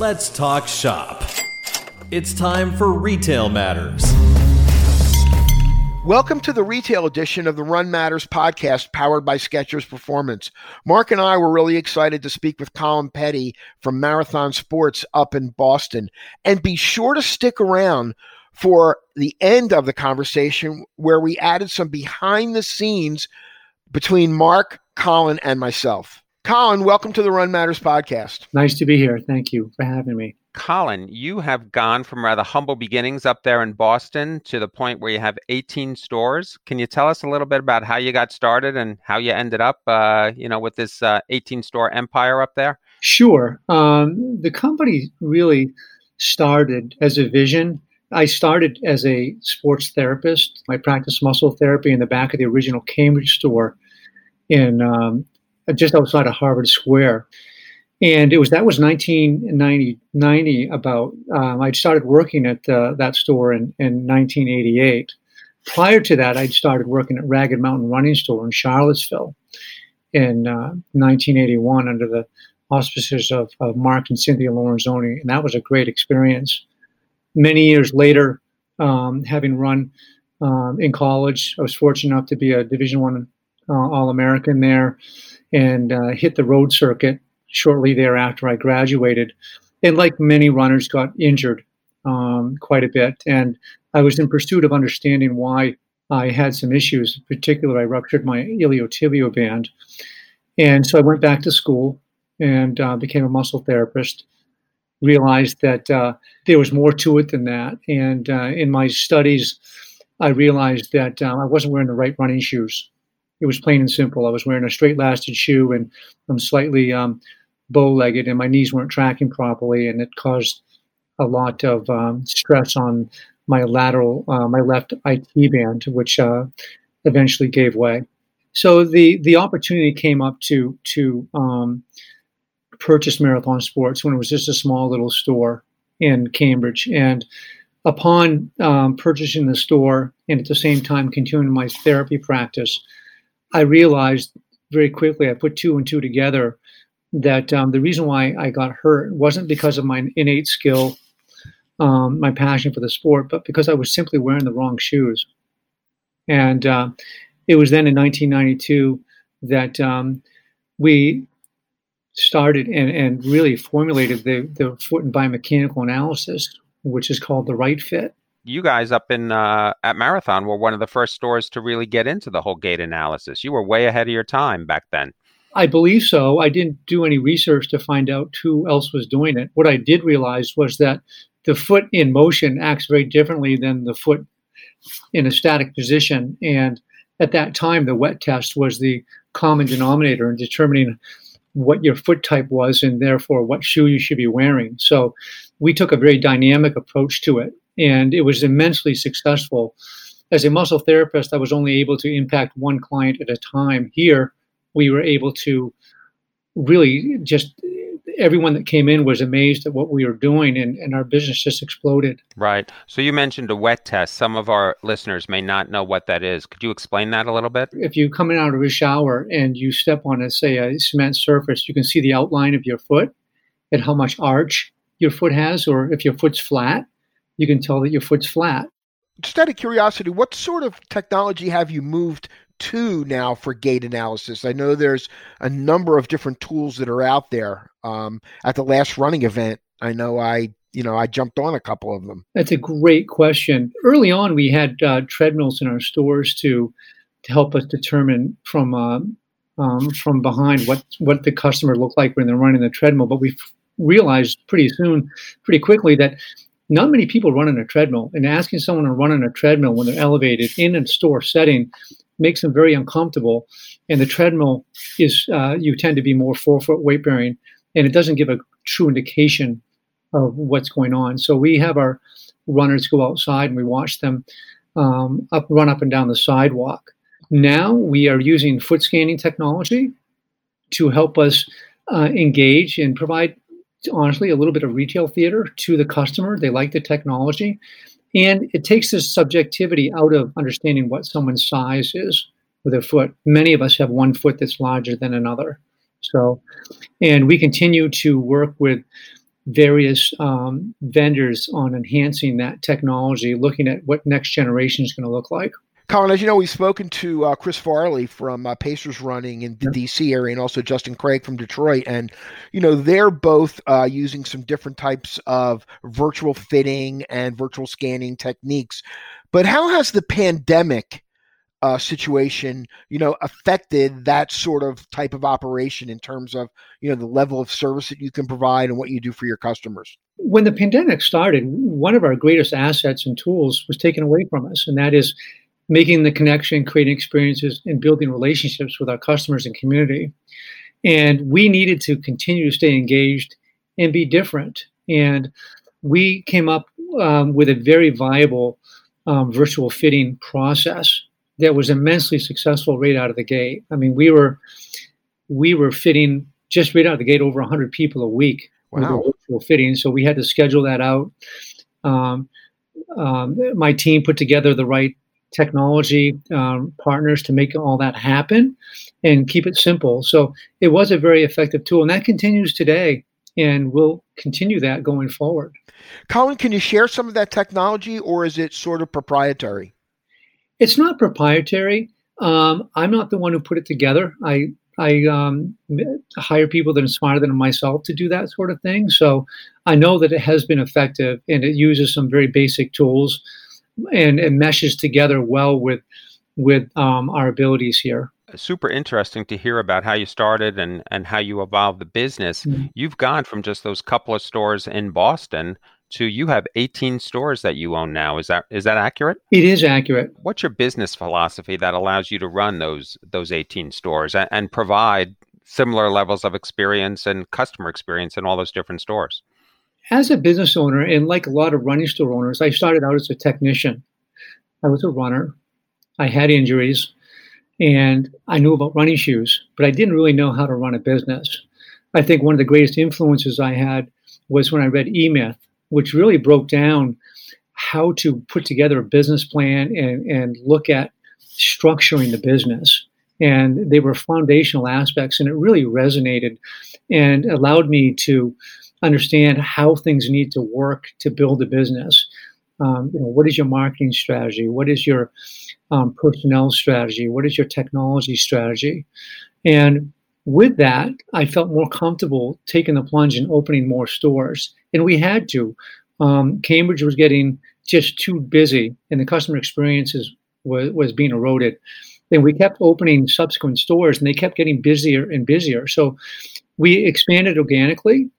Let's talk shop. It's time for Retail Matters. Welcome to the retail edition of the Run Matters podcast powered by Skechers Performance. Mark and I were really excited to speak with Colin Peddie from Marathon Sports up in Boston. And be sure to stick around for the end of the conversation where we added some behind the scenes between Mark, Colin, and myself. Colin, welcome to the Run Matters podcast. Nice to be here. Thank you for having me. Colin, you have gone from rather humble beginnings up there in Boston to the point where you have 18 stores. Can you tell us a little bit about how you got started and how you ended up, uh, you know, with this uh, 18 store empire up there? Sure. Um, the company really started as a vision. I started as a sports therapist. I practiced muscle therapy in the back of the original Cambridge store in um, just outside of Harvard Square. And it was that was 1990 about um, i'd started working at uh, that store in, in 1988 prior to that i'd started working at ragged mountain running store in charlottesville in uh, 1981 under the auspices of, of mark and cynthia lorenzoni. And that was a great experience. Many years later um, having run um, in college i was fortunate enough to be a division one uh, all-american there and uh, hit the road circuit shortly thereafter I graduated. And like many runners, got injured um, quite a bit. And I was in pursuit of understanding why I had some issues. In particular, I ruptured my iliotibial band. And so I went back to school and uh, became a muscle therapist. Realized that uh, there was more to it than that. And uh, in my studies, I realized that uh, I wasn't wearing the right running shoes. It was plain and simple. I was wearing a straight lasted shoe and I'm slightly um, bow-legged and my knees weren't tracking properly, and it caused a lot of um, stress on my lateral, uh, my left IT band, which uh, eventually gave way. So the the opportunity came up to to um, purchase Marathon Sports when it was just a small little store in Cambridge, and upon um, purchasing the store and at the same time continuing my therapy practice, I realized very quickly I put two and two together that um, the reason why I got hurt wasn't because of my innate skill, um, my passion for the sport, but because I was simply wearing the wrong shoes. And uh, it was then in 1992 that um, we started and, and really formulated the, the foot and biomechanical analysis, which is called the right fit. You guys up in uh, at Marathon were one of the first stores to really get into the whole gait analysis. You were way ahead of your time back then. I believe so. I didn't do any research to find out who else was doing it. What I did realize was that the foot in motion acts very differently than the foot in a static position. And at that time, the wet test was the common denominator in determining what your foot type was and therefore what shoe you should be wearing. So we took a very dynamic approach to it, and it was immensely successful. As a muscle therapist, I was only able to impact one client at a time. Here, we were able to really just everyone that came in was amazed at what we were doing and, and our business just exploded. Right. So you mentioned a wet test. Some of our listeners may not know what that is. Could you explain that a little bit? If you come in out of a shower and you step on a say a cement surface, you can see the outline of your foot and how much arch your foot has, or if your foot's flat, you can tell that your foot's flat. Just out of curiosity, what sort of technology have you moved to now for gait analysis. I know there's a number of different tools that are out there. Um, at the last running event, I know I you know I jumped on a couple of them. That's a great question. Early on, we had uh, treadmills in our stores to to help us determine from uh, um, from behind what what the customer looked like when they're running the treadmill. But we realized pretty soon, pretty quickly that not many people run on a treadmill and asking someone to run on a treadmill when they're elevated in a store setting makes them very uncomfortable. And the treadmill is, uh, you tend to be more forefoot weight bearing, and it doesn't give a true indication of what's going on. So we have our runners go outside and we watch them um, up, run up and down the sidewalk. Now we are using foot scanning technology to help us uh, engage and provide, honestly, a little bit of retail theater to the customer. They like the technology. And it takes this subjectivity out of understanding what someone's size is with a foot. Many of us have one foot that's larger than another. So, and we continue to work with various um, vendors on enhancing that technology, looking at what next generation is going to look like. Colin, as you know, we've spoken to uh, Chris Farley from uh, Pacers Running in the. DC area, and also Justin Craig from Detroit, and you know they're both uh, using some different types of virtual fitting and virtual scanning techniques. But how has the pandemic uh, situation, you know, affected that sort of type of operation in terms of you know the level of service that you can provide and what you do for your customers? When the pandemic started, one of our greatest assets and tools was taken away from us, and that is making the connection, creating experiences, and building relationships with our customers and community. And we needed to continue to stay engaged and be different. And we came up um, with a very viable um, virtual fitting process that was immensely successful right out of the gate. I mean, we were we were fitting just right out of the gate over 100 people a week wow. with virtual fitting. So we had to schedule that out. Um, um, my team put together the right technology um, partners to make all that happen and keep it simple. So it was a very effective tool, and that continues today, and we'll continue that going forward. Colin, can you share some of that technology, or is it sort of proprietary? It's not proprietary. Um, I'm not the one who put it together. I I um, hire people that are smarter than myself to do that sort of thing. So I know that it has been effective, and it uses some very basic tools and it meshes together well with with um, our abilities here. Super interesting to hear about how you started and and how you evolved the business. Mm-hmm. You've gone from just those couple of stores in Boston to you have 18 stores that you own now. Is that is that accurate? It is accurate. What's your business philosophy that allows you to run those those 18 stores and, and provide similar levels of experience and customer experience in all those different stores? As a business owner, and like a lot of running store owners, I started out as a technician. I was a runner. I had injuries and I knew about running shoes, but I didn't really know how to run a business. I think one of the greatest influences I had was when I read E Myth, which really broke down how to put together a business plan and, and look at structuring the business. And they were foundational aspects, and it really resonated and allowed me to understand how things need to work to build a business. Um, you know, what is your marketing strategy? What is your um, personnel strategy? What is your technology strategy? And with that, I felt more comfortable taking the plunge and opening more stores. And we had to. Um, Cambridge was getting just too busy, and the customer experiences was, was being eroded. And we kept opening subsequent stores, and they kept getting busier and busier. So we expanded organically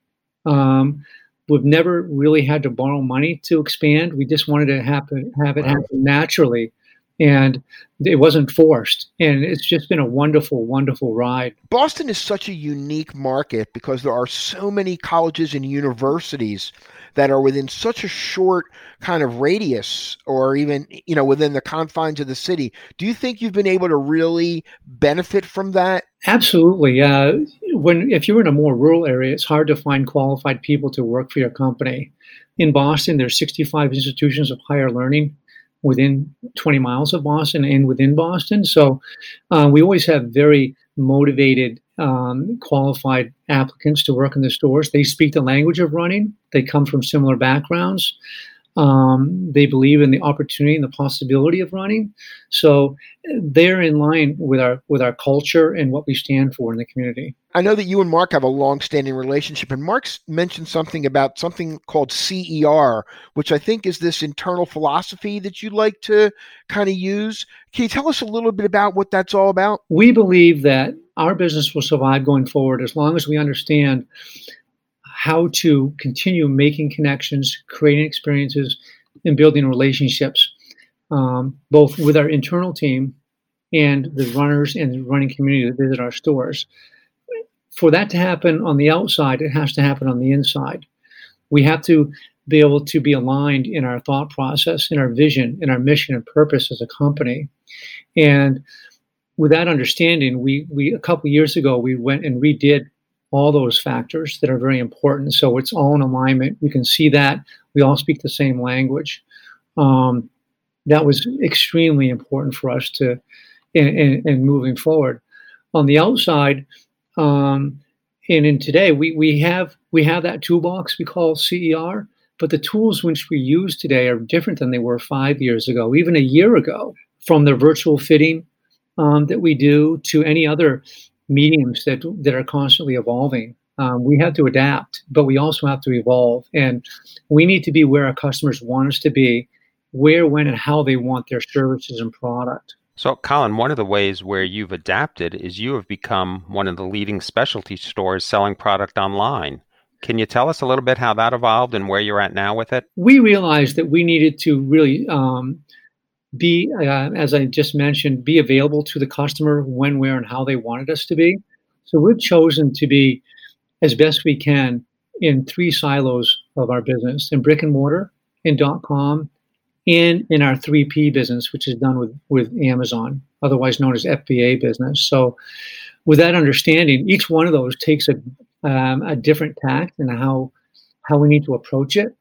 um, we've never really had to borrow money to expand. We just wanted to happen, have it happen naturally. And it wasn't forced. And it's just been a wonderful, wonderful ride. Boston is such a unique market because there are so many colleges and universities that are within such a short kind of radius or even you know within the confines of the city do you think you've been able to really benefit from that absolutely uh, when if you're in a more rural area it's hard to find qualified people to work for your company in boston there's 65 institutions of higher learning within 20 miles of boston and within boston so uh, we always have very motivated um, qualified applicants to work in the stores. They speak the language of running. They come from similar backgrounds. Um, they believe in the opportunity and the possibility of running. So they're in line with our with our culture and what we stand for in the community. I know that you and Mark have a long-standing relationship, and Mark's mentioned something about something called CER, which I think is this internal philosophy that you like to kind of use. Can you tell us a little bit about what that's all about? We believe that our business will survive going forward as long as we understand how to continue making connections, creating experiences, and building relationships, um, both with our internal team and the runners and the running community that visit our stores. For that to happen on the outside, it has to happen on the inside. We have to be able to be aligned in our thought process, in our vision, in our mission and purpose as a company. And with that understanding, we, we a couple years ago we went and redid all those factors that are very important. So it's all in alignment. We can see that we all speak the same language. Um, that was extremely important for us to in, in, in moving forward. On the outside, um, and in today, we, we have we have that toolbox we call CER, but the tools which we use today are different than they were five years ago, even a year ago, from the virtual fitting um, that we do to any other mediums that, that are constantly evolving. Um, we have to adapt, but we also have to evolve. And we need to be where our customers want us to be, where, when, and how they want their services and product. So, Colin, one of the ways where you've adapted is you have become one of the leading specialty stores selling product online. Can you tell us a little bit how that evolved and where you're at now with it? We realized that we needed to really um, be, uh, as I just mentioned, be available to the customer when, where, and how they wanted us to be. So we've chosen to be as best we can in three silos of our business in brick and mortar, in dot com, and in our 3P business, which is done with, with Amazon, otherwise known as FBA business. So, with that understanding, each one of those takes a, um, a different tact and how how we need to approach it.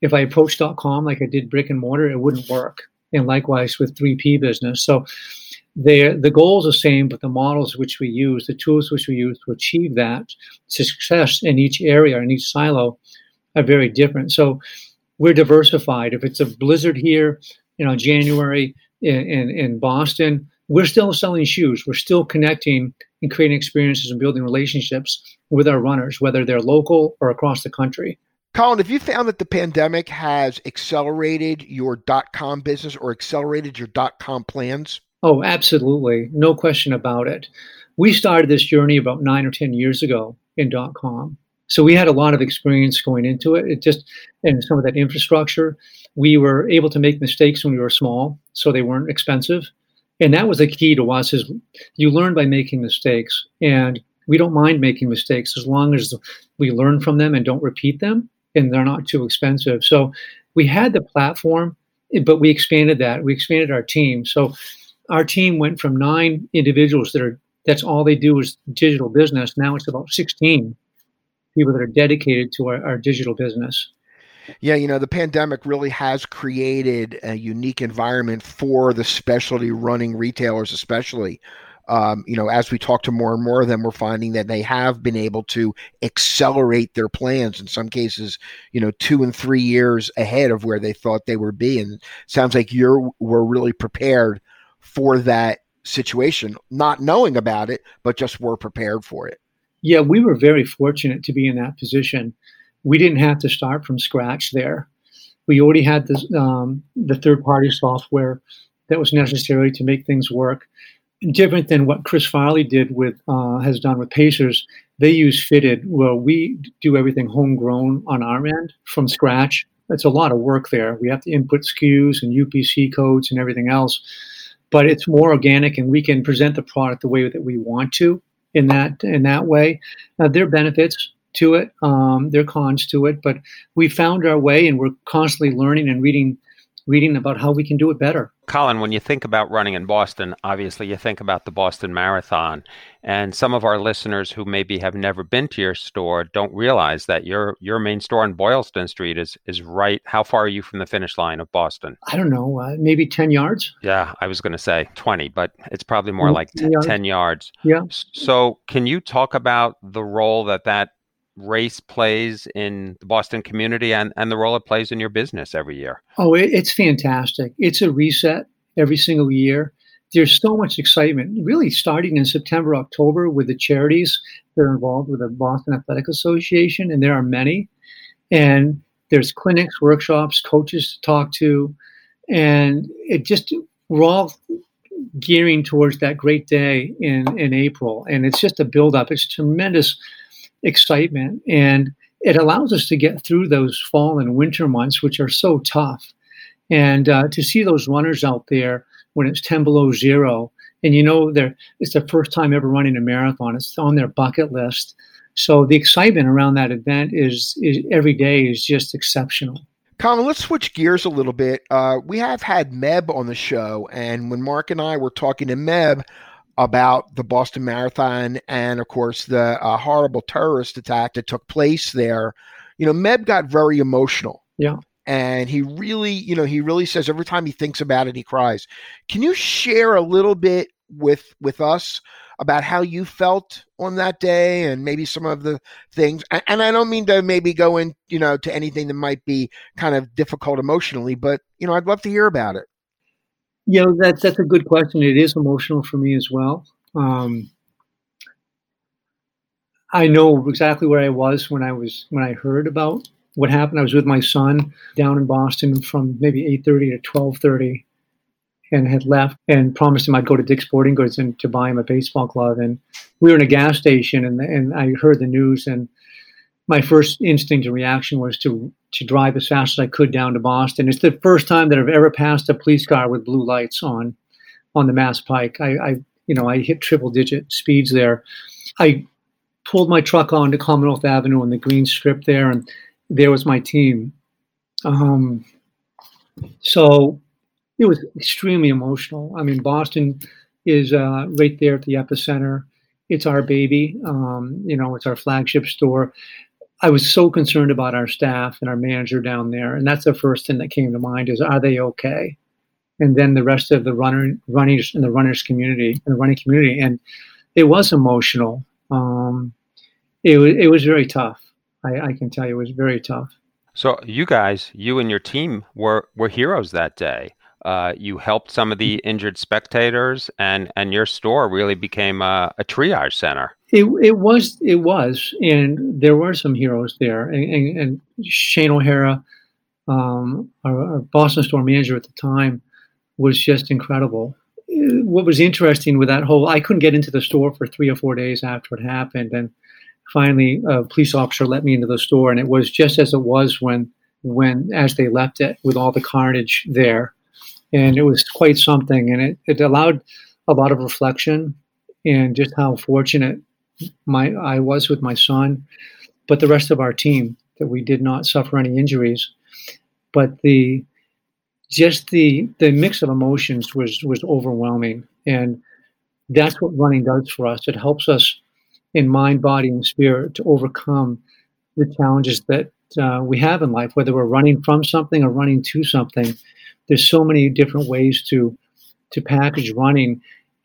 If I approach dot .com like I did brick and mortar, it wouldn't work. And likewise with 3P business. So the goal is the same, but the models which we use, the tools which we use to achieve that success in each area, in each silo, are very different. So we're diversified. If it's a blizzard here, you know, January in, in, in Boston, we're still selling shoes. We're still connecting and creating experiences and building relationships with our runners, whether they're local or across the country. Colin, have you found that the pandemic has accelerated your dot com business or accelerated your dot com plans? Oh, absolutely. No question about it. We started this journey about nine or 10 years ago in dot com. So we had a lot of experience going into it. It just, and some of that infrastructure, we were able to make mistakes when we were small, so they weren't expensive. And that was the key to us is you learn by making mistakes. And we don't mind making mistakes as long as we learn from them and don't repeat them and they're not too expensive. So we had the platform, but we expanded that. We expanded our team. So our team went from nine individuals that are that's all they do is digital business. Now it's about 16 people that are dedicated to our, our digital business. Yeah, you know, the pandemic really has created a unique environment for the specialty running retailers, especially um, you know, as we talk to more and more of them, we're finding that they have been able to accelerate their plans in some cases, you know, two and three years ahead of where they thought they would be. And sounds like you're were really prepared for that situation, not knowing about it, but just were prepared for it. Yeah, we were very fortunate to be in that position. We didn't have to start from scratch there. We already had this, um, the third party software that was necessary to make things work different than what Chris Farley did with uh, has done with Pacers. They use fitted. Well, we do everything homegrown on our end from scratch. It's a lot of work there. We have to input SKUs and UPC codes and everything else, but it's more organic, and we can present the product the way that we want to in that in that way. Now, there are benefits to it, um, there are cons to it, but we found our way, and we're constantly learning and reading reading about how we can do it better. Colin, when you think about running in Boston, obviously you think about the Boston Marathon. And some of our listeners who maybe have never been to your store don't realize that your your main store on Boylston Street is is right. How far are you from the finish line of Boston? I don't know, uh, maybe 10 yards. Yeah, I was going to say 20, but it's probably more mm, like 10 yards. 10 yards. Yeah. So, can you talk about the role that that race plays in the Boston community and, and the role it plays in your business every year? Oh, it, it's fantastic. It's a reset every single year. There's so much excitement, really starting in September, October with the charities that are involved with the Boston Athletic Association, and there are many. And there's clinics, workshops, coaches to talk to, and it just we're all gearing towards that great day in in April, and it's just a build up. It's tremendous excitement. And it allows us to get through those fall and winter months, which are so tough. And uh, to see those runners out there when it's 10 below zero, and you know they're, it's their first time ever running a marathon, it's on their bucket list. So the excitement around that event is, is every day is just exceptional. Colin, let's switch gears a little bit. Uh, we have had Meb on the show, and when Mark and I were talking to Meb about the Boston Marathon and, of course, the uh, horrible terrorist attack that took place there, you know, Meb got very emotional. Yeah. And he really, you know, he really says every time he thinks about it, he cries. Can you share a little bit with with us about how you felt on that day and maybe some of the things and i don't mean to maybe go in you know to anything that might be kind of difficult emotionally but you know i'd love to hear about it you know that's that's a good question. It is emotional for me as well. Um, i know exactly where i was when i was when i heard about what happened. I was with my son down in boston from maybe 8.30 to 12.30 and had left and promised him I'd go to Dick's Sporting Goods and to buy him a baseball glove. And we were in a gas station, and and I heard the news, and my first instinct and reaction was to to drive as fast as I could down to Boston. It's the first time that I've ever passed a police car with blue lights on on the Mass Pike. I, I you know I hit triple digit speeds there. I pulled my truck onto Commonwealth Avenue on the green strip there, and there was my team. Um, so it was extremely emotional. I mean, Boston is uh, right there at the epicenter. It's our baby. Um, you know, it's our flagship store. I was so concerned about our staff and our manager down there, and that's the first thing that came to mind: is are they okay? And then the rest of the runner, runners and the runners community and the running community, and it was emotional. Um, it was it was very tough. I, I can tell you, it was very tough. So you guys, you and your team were were heroes that day. Uh, you helped some of the injured spectators, and and your store really became a, a, triage center. It, it was it was, and there were some heroes there, and, and, and Shane O'Hara, um, our, our, Boston store manager at the time, was just incredible. What was interesting with that whole, I couldn't get into the store for three or four days after it happened, and finally, a police officer let me into the store, and it was just as it was when when as they left it with all the carnage there and it was quite something. And it, it allowed a lot of reflection and just how fortunate my I was with my son, but the rest of our team that we did not suffer any injuries. But the just the the mix of emotions was was overwhelming, and that's what running does for us. It helps us in mind, body, and spirit to overcome the challenges that uh, we have in life, whether we're running from something or running to something there's so many different ways to to package running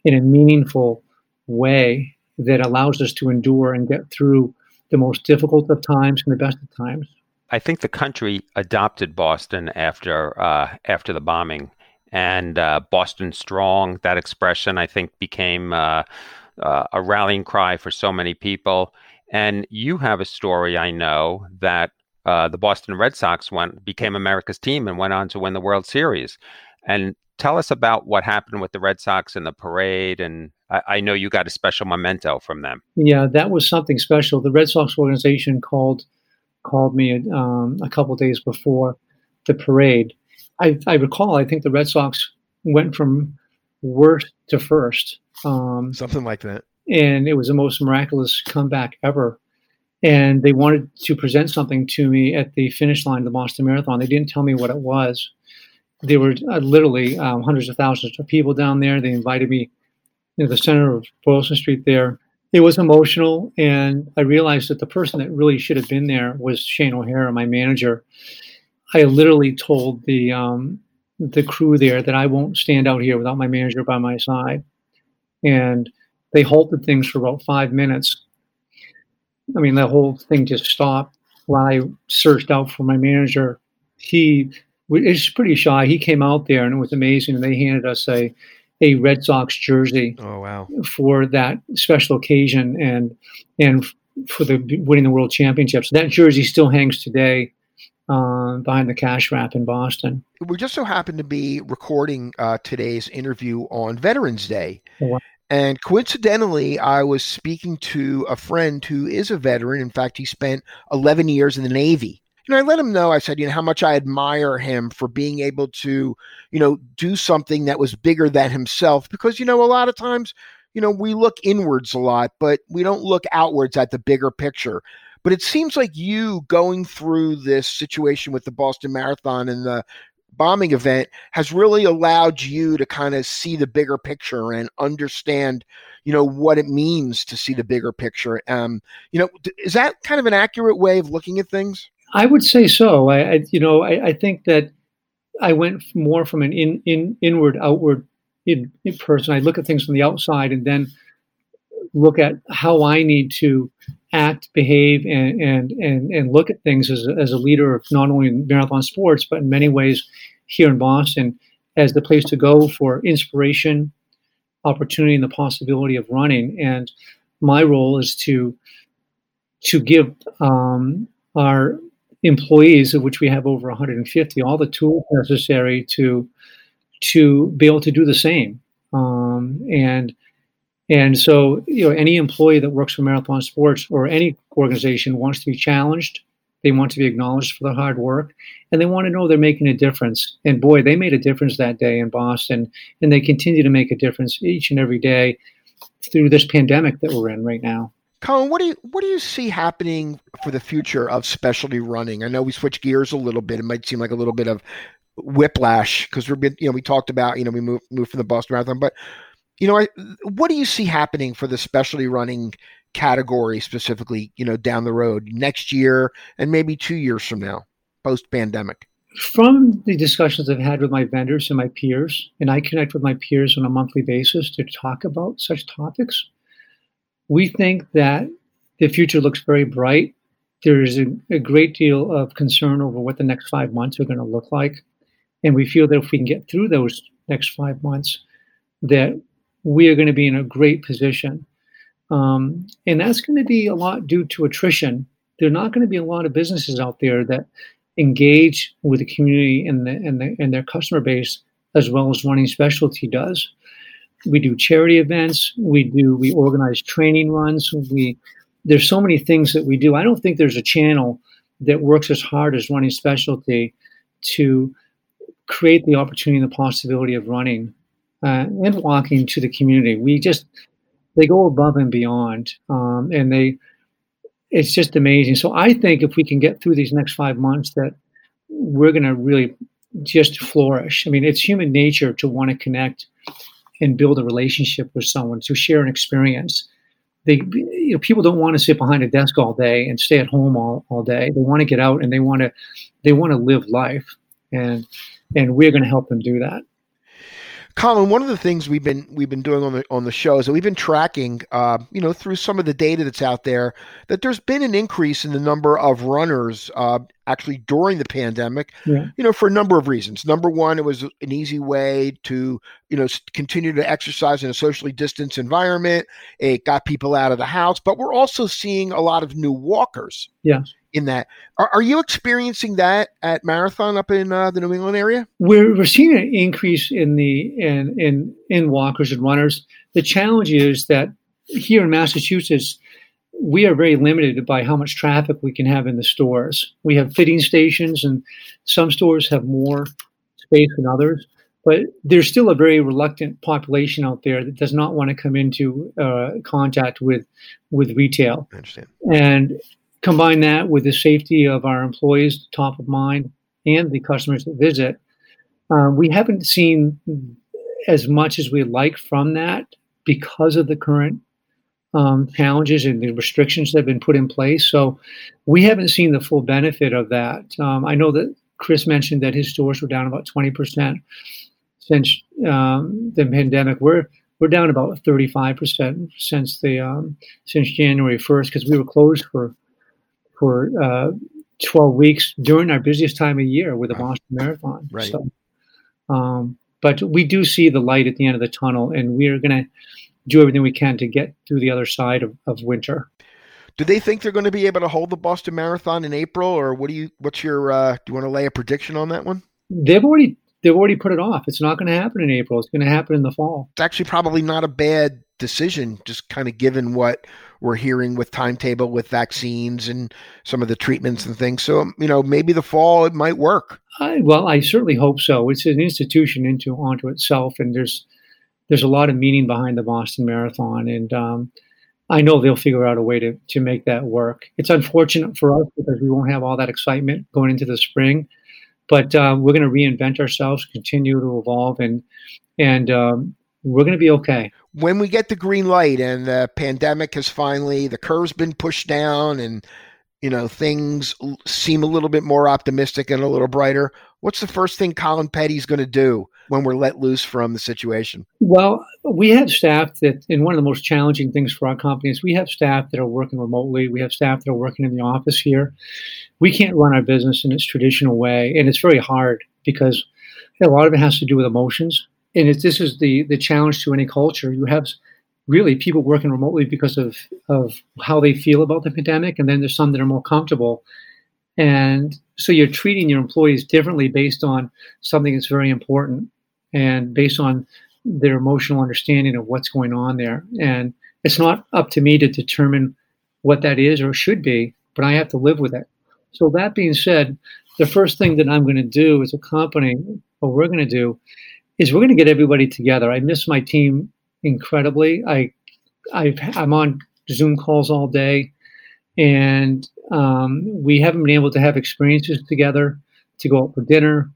in a meaningful way that allows us to endure and get through the most difficult of times and the best of times. I think the country adopted Boston after uh, after the bombing, and uh, Boston Strong. That expression, I think, became uh, uh a rallying cry for so many people. And you have a story, I know, that uh, the Boston Red Sox went became America's team and went on to win the World Series. And tell us about what happened with the Red Sox and the parade. And I, I know you got a special memento from them. Yeah, that was something special. The Red Sox organization called called me um, a couple days before the parade. I, I, recall. I think the Red Sox went from worst to first. Um, something like that. And it was the most miraculous comeback ever and they wanted to present something to me at the finish line of the Boston Marathon. They didn't tell me what it was. There were uh, literally um, hundreds of thousands of people down there. They invited me to the center of Boylston Street there. It was emotional, and I realized that the person that really should have been there was Shane O'Hara, my manager. I literally told the um, the crew there that I won't stand out here without my manager by my side, and they halted things for about five minutes I mean, the whole thing just stopped while I searched out for my manager. He is pretty shy. He came out there and it was amazing. And they handed us a, a Red Sox jersey. Oh wow! For that special occasion and and for the winning the World Championships. That jersey still hangs today uh, behind the cash wrap in Boston. We just so happened to be recording uh, today's interview on Veterans Day. Oh, wow. And coincidentally, I was speaking to a friend who is a veteran. In fact, he spent 11 years in the Navy. And I let him know, I said, you know, how much I admire him for being able to, you know, do something that was bigger than himself. Because, you know, a lot of times, you know, we look inwards a lot, but we don't look outwards at the bigger picture. But it seems like you going through this situation with the Boston Marathon and the bombing event has really allowed you to kind of see the bigger picture and understand you know what it means to see the bigger picture. Um you know is that kind of an accurate way of looking at things? I would say so. I, I you know I, I, think that i went more from an in, in inward outward in, in person. I look at things from the outside and then look at how I need to act, behave, and and and, and look at things as a, as a leader of not only in marathon sports but in many ways here in Boston as the place to go for inspiration, opportunity, and the possibility of running. And my role is to to give um, our employees, of which we have over 150, all the tools necessary to to be able to do the same. Um, and and so, you know, any employee that works for Marathon Sports or any organization wants to be challenged. They want to be acknowledged for their hard work, and they want to know they're making a difference. And boy, they made a difference that day in Boston, and they continue to make a difference each and every day through this pandemic that we're in right now. Colin, what do you what do you see happening for the future of specialty running? I know we switched gears a little bit. It might seem like a little bit of whiplash because we've been, you know, we talked about, you know, we moved moved from the Boston Marathon, but you know, I, what do you see happening for the specialty running category specifically, you know, down the road next year and maybe two years from now, post pandemic? From the discussions I've had with my vendors and my peers, and I connect with my peers on a monthly basis to talk about such topics, we think that the future looks very bright. There is a, a great deal of concern over what the next five months are going to look like. And we feel that if we can get through those next five months, that we are going to be in a great position. Um, and that's going to be a lot due to attrition. There are not going to be a lot of businesses out there that engage with the community and, the, and, the, and their customer base as well as running specialty does. We do charity events. We do we organize training runs. We there's so many things that we do. I don't think there's a channel that works as hard as running specialty to create the opportunity and the possibility of running uh, and walking to the community. We just they go above and beyond, um, and they it's just amazing. So I think if we can get through these next five months, that we're going to really just flourish. I mean, it's human nature to want to connect and build a relationship with someone, to share an experience. They, you know, people don't want to sit behind a desk all day and stay at home all, all day. They want to get out and they want to they want to live life, and and we're going to help them do that. Colin, one of the things we've been we've been doing on the on the show is that we've been tracking, uh, you know, through some of the data that's out there, that there's been an increase in the number of runners uh, actually during the pandemic. Yeah. You know, for a number of reasons. Number one, it was an easy way to you know continue to exercise in a socially distanced environment. It got people out of the house, but we're also seeing a lot of new walkers. Yeah in that. Are, are you experiencing that at Marathon up in uh, the New England area? We're, we're seeing an increase in the in, in in walkers and runners. The challenge is that here in Massachusetts, we are very limited by how much traffic we can have in the stores. We have fitting stations, and some stores have more space than others. But there's still a very reluctant population out there that does not want to come into uh, contact with with retail. I understand. And Combine that with the safety of our employees top of mind and the customers that visit. Uh, we haven't seen as much as we'd like from that because of the current um, challenges and the restrictions that have been put in place. So we haven't seen the full benefit of that. Um, I know that Chris mentioned that his stores were down about 20% since um, the pandemic. We're we're down about 35% since the um, since January 1st because we were closed for for uh, 12 weeks during our busiest time of year with the Boston Marathon. Right. So, um, but we do see the light at the end of the tunnel, and we are going to do everything we can to get through the other side of, of winter. Do they think they're going to be able to hold the Boston Marathon in April, or what do you? What's your? Uh, do you want to lay a prediction on that one? They've already they've already put it off. It's not going to happen in April. It's going to happen in the fall. It's actually probably not a bad decision, just kind of given what we're hearing with timetable with vaccines and some of the treatments and things. So, um, you know, maybe the fall it might work. I, well, I certainly hope so. It's an institution into onto itself, and there's there's a lot of meaning behind the Boston Marathon, and um, I know they'll figure out a way to to make that work. It's unfortunate for us because we won't have all that excitement going into the spring, but uh, we're going to reinvent ourselves, continue to evolve, and and um, we're going to be okay. When we get the green light and the pandemic has finally, the curve's been pushed down and you know, things seem a little bit more optimistic and a little brighter. What's the first thing Colin Peddie's going to do when we're let loose from the situation? Well, we have staff that, and one of the most challenging things for our company is we have staff that are working remotely. We have staff that are working in the office here. We can't run our business in its traditional way, and it's very hard because a lot of it has to do with emotions. And this is the the challenge to any culture. You have really people working remotely because of of how they feel about the pandemic, and then there's some that are more comfortable. And so you're treating your employees differently based on something that's very important and based on their emotional understanding of what's going on there. And it's not up to me to determine what that is or should be, but I have to live with it. So that being said, the first thing that I'm going to do as a company, what we're going to do, is we're going to get everybody together. I miss my team incredibly. I, i am on Zoom calls all day, and um, we haven't been able to have experiences together, to go out for dinner,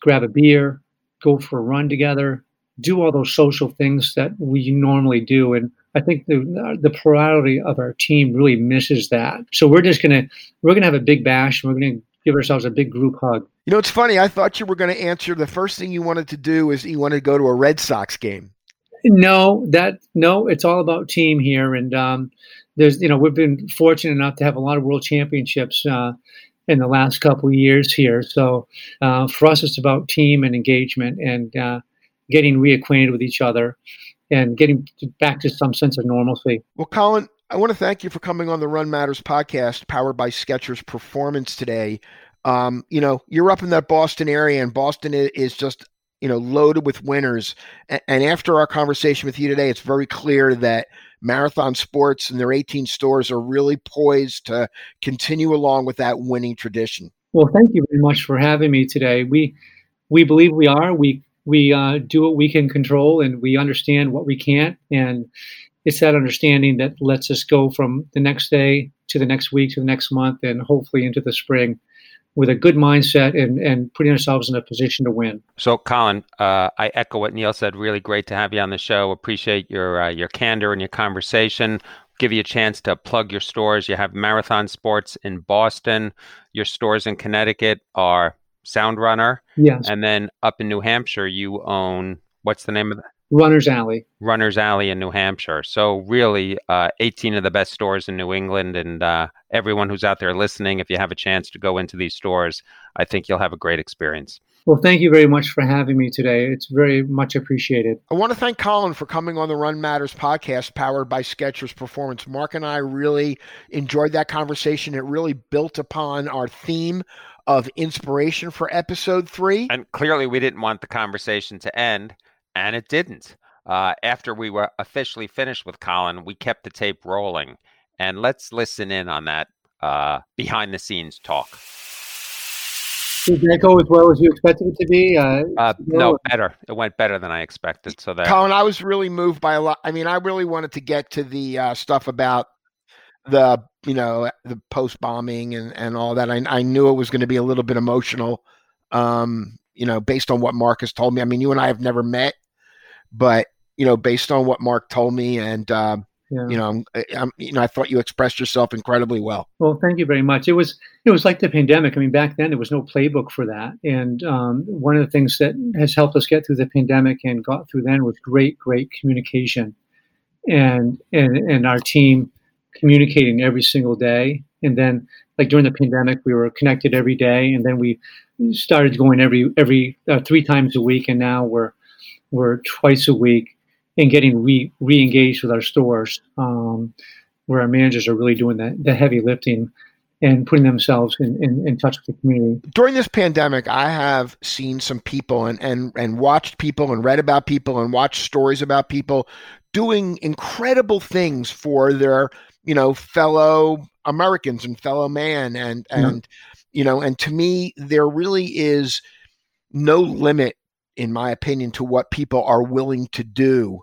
grab a beer, go for a run together, do all those social things that we normally do. And I think the the plurality of our team really misses that. So we're just gonna we're gonna have a big bash. And we're gonna give ourselves a big group hug. You know, it's funny. I thought you were going to answer the first thing you wanted to do is you wanted to go to a Red Sox game. No, that no, it's all about team here, and um, there's you know we've been fortunate enough to have a lot of world championships uh, in the last couple of years here. So uh, for us, it's about team and engagement and uh, getting reacquainted with each other and getting back to some sense of normalcy. Well, Colin, I want to thank you for coming on the Run Matters podcast, powered by Skechers Performance today. Um, you know, you're up in that Boston area, and Boston is just you know loaded with winners. And after our conversation with you today, it's very clear that Marathon Sports and their 18 stores are really poised to continue along with that winning tradition. Well, thank you very much for having me today. We we believe we are. We we uh, do what we can control, and we understand what we can't. And it's that understanding that lets us go from the next day to the next week to the next month and hopefully into the spring with a good mindset and, and putting ourselves in a position to win. So, Colin, uh, I echo what Neil said. Really great to have you on the show. Appreciate your uh, your candor and your conversation. Give you a chance to plug your stores. You have Marathon Sports in Boston. Your stores in Connecticut are Sound Runner. Yes. And then up in New Hampshire, you own what's the name of that? Runner's Alley. Runner's Alley in New Hampshire. So really, uh, 18 of the best stores in New England, and uh, everyone who's out there listening, if you have a chance to go into these stores, I think you'll have a great experience. Well, thank you very much for having me today. It's very much appreciated. I want to thank Colin for coming on the Run Matters podcast powered by Skechers Performance. Mark and I really enjoyed that conversation. It really built upon our theme of inspiration for episode three. And clearly, we didn't want the conversation to end and it didn't. Uh, after we were officially finished with Colin, we kept the tape rolling, and let's listen in on that uh, behind the scenes talk. Did that go as well as you expected it to be? Uh, uh, no, better. It went better than I expected. So that Colin, I was really moved by a lot. I mean, I really wanted to get to the uh, stuff about the you know the post bombing and and all that. I I knew it was going to be a little bit emotional. Um, you know, based on what Marcus told me. I mean, you and I have never met, but you know, based on what Mark told me, and uh, yeah. you know, I'm, I'm, you know, I thought you expressed yourself incredibly well. Well, thank you very much. It was it was like the pandemic. I mean, back then there was no playbook for that, and um, one of the things that has helped us get through the pandemic and got through then was great, great communication, and and and our team communicating every single day, and then like during the pandemic, we were connected every day, and then we started going every every uh, three times a week, and now we're we're twice a week and getting re re-engaged with our stores, um, where our managers are really doing the, the heavy lifting and putting themselves in, in, in, touch with the community. During this pandemic, I have seen some people and, and, and watched people and read about people and watched stories about people doing incredible things for their, you know, fellow Americans and fellow man and, and, yeah you know and to me there really is no limit in my opinion to what people are willing to do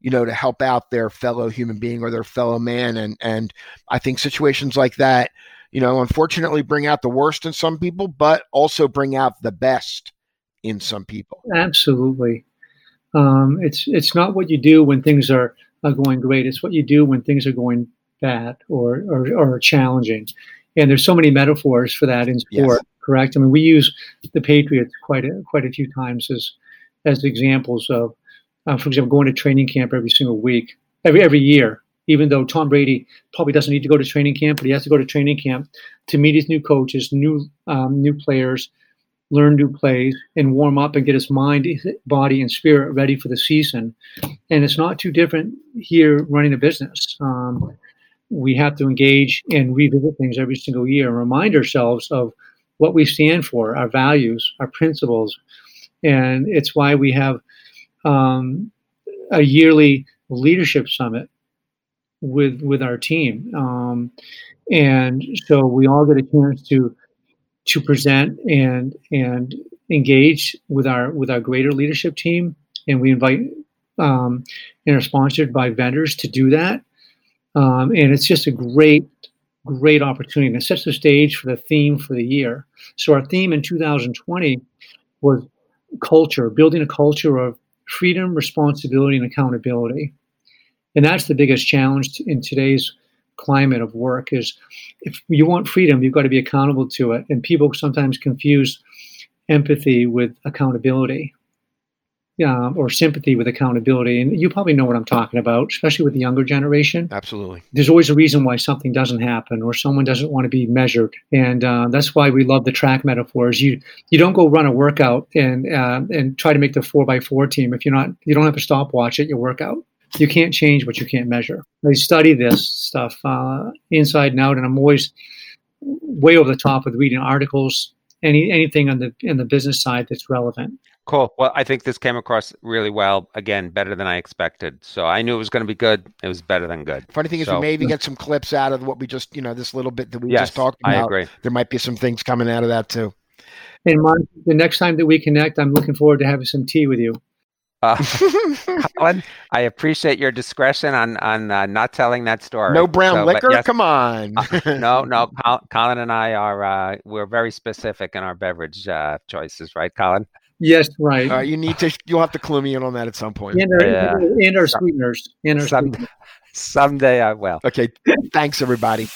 you know to help out their fellow human being or their fellow man. And and i think situations like that you know unfortunately bring out the worst in some people but also bring out the best in some people. Absolutely. Um, it's it's not what you do when things are, are going great. It's what you do when things are going bad or or, or challenging. And there's so many metaphors for that in sport, yes. Correct? I mean, we use the Patriots quite a, quite a few times as as examples of, uh, for example, going to training camp every single week, every every year. Even though Tom Brady probably doesn't need to go to training camp, but he has to go to training camp to meet his new coaches, new um, new players, learn new plays, and warm up and get his mind, body, and spirit ready for the season. And it's not too different here running a business. Um, we have to engage and revisit things every single year and remind ourselves of what we stand for, our values, our principles. And it's why we have um, a yearly leadership summit with with our team. Um, and so we all get a chance to to present and and engage with our with our greater leadership team, and we invite um, and are sponsored by vendors to do that. Um, and it's just a great great opportunity. And it sets the stage for the theme for the year. So our theme in 2020 was culture, building a culture of freedom, responsibility, and accountability. And that's the biggest challenge in today's climate of work is if you want freedom, you've got to be accountable to it. And people sometimes confuse empathy with accountability. Um, or sympathy with accountability. And you probably know what I'm talking about, especially with the younger generation. Absolutely. There's always a reason why something doesn't happen or someone doesn't want to be measured. And uh, that's why we love the track metaphors. You you don't go run a workout and uh, and try to make the four by four team if you're not you don't have a stopwatch at your workout you can't change what you can't measure. I study this stuff uh, inside and out, and I'm always way over the top with reading articles, any anything on the in the business side that's relevant. Cool. Well, I think this came across really well. Again, better than I expected. So I knew it was going to be good. It was better than good. Funny thing so, is, we maybe get some clips out of what we just, you know, this little bit that we yes, just talked about. I agree. There might be some things coming out of that too. And Mark, the next time that we connect, I'm looking forward to having some tea with you. Uh, Colin, I appreciate your discretion on on uh, not telling that story. No brown so, liquor. Yes, Come on. uh, no, no. Colin and I are uh, we're very specific in our beverage uh, choices, right, Colin? Yes, right. you need to. You'll have to clue me in on that at some point. And our, yeah. and our sweeteners. And our Some, sweeteners. Someday I will. Okay. Thanks, everybody.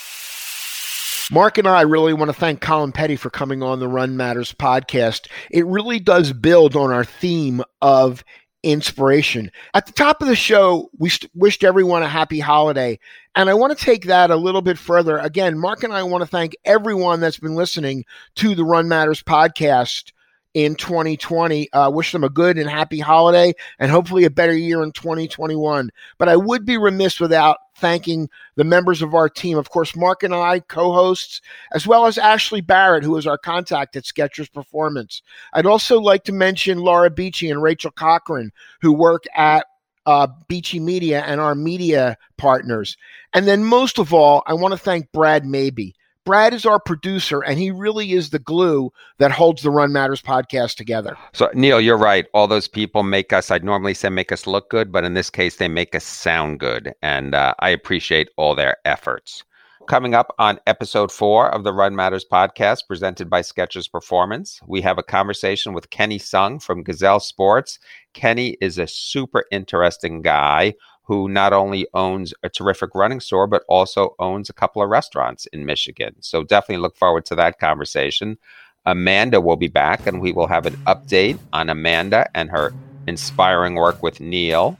Mark and I really want to thank Colin Peddie for coming on the Run Matters podcast. It really does build on our theme of inspiration. At the top of the show, we st- wished everyone a happy holiday. And I want to take that a little bit further. Again, Mark and I want to thank everyone that's been listening to the Run Matters podcast in 2020. Uh, wish them a good and happy holiday and hopefully a better year in 2021. But I would be remiss without thanking the members of our team. Of course, Mark and I, co hosts, as well as Ashley Barrett, who is our contact at Skechers Performance. I'd also like to mention Laura Beachy and Rachel Cochran, who work at uh, Beachy Media and our media partners. And then most of all, I want to thank Brad Maybe. Brad is our producer, and he really is the glue that holds the Run Matters podcast together. So, Neil, you're right. All those people make us, I'd normally say make us look good, but in this case, they make us sound good. And uh, I appreciate all their efforts. Coming up on episode four of the Run Matters podcast, presented by Skechers Performance, we have a conversation with Kenny Sung from Gazelle Sports. Kenny is a super interesting guy who not only owns a terrific running store, but also owns a couple of restaurants in Michigan. So definitely look forward to that conversation. Amanda will be back, and we will have an update on Amanda and her inspiring work with Neil.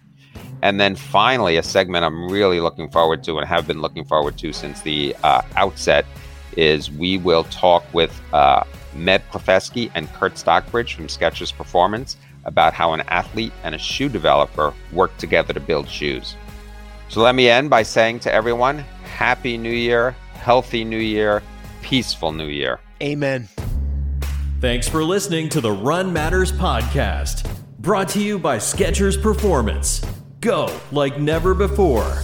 And then finally, a segment I'm really looking forward to and have been looking forward to since the uh, outset is we will talk with uh, Med Profesky and Kurt Stockbridge from Skechers Performance about how an athlete and a shoe developer work together to build shoes. So let me end by saying to everyone, Happy New Year, healthy New Year, peaceful New Year. Amen. Thanks for listening to the Run Matters podcast, brought to you by Skechers Performance. Go like never before.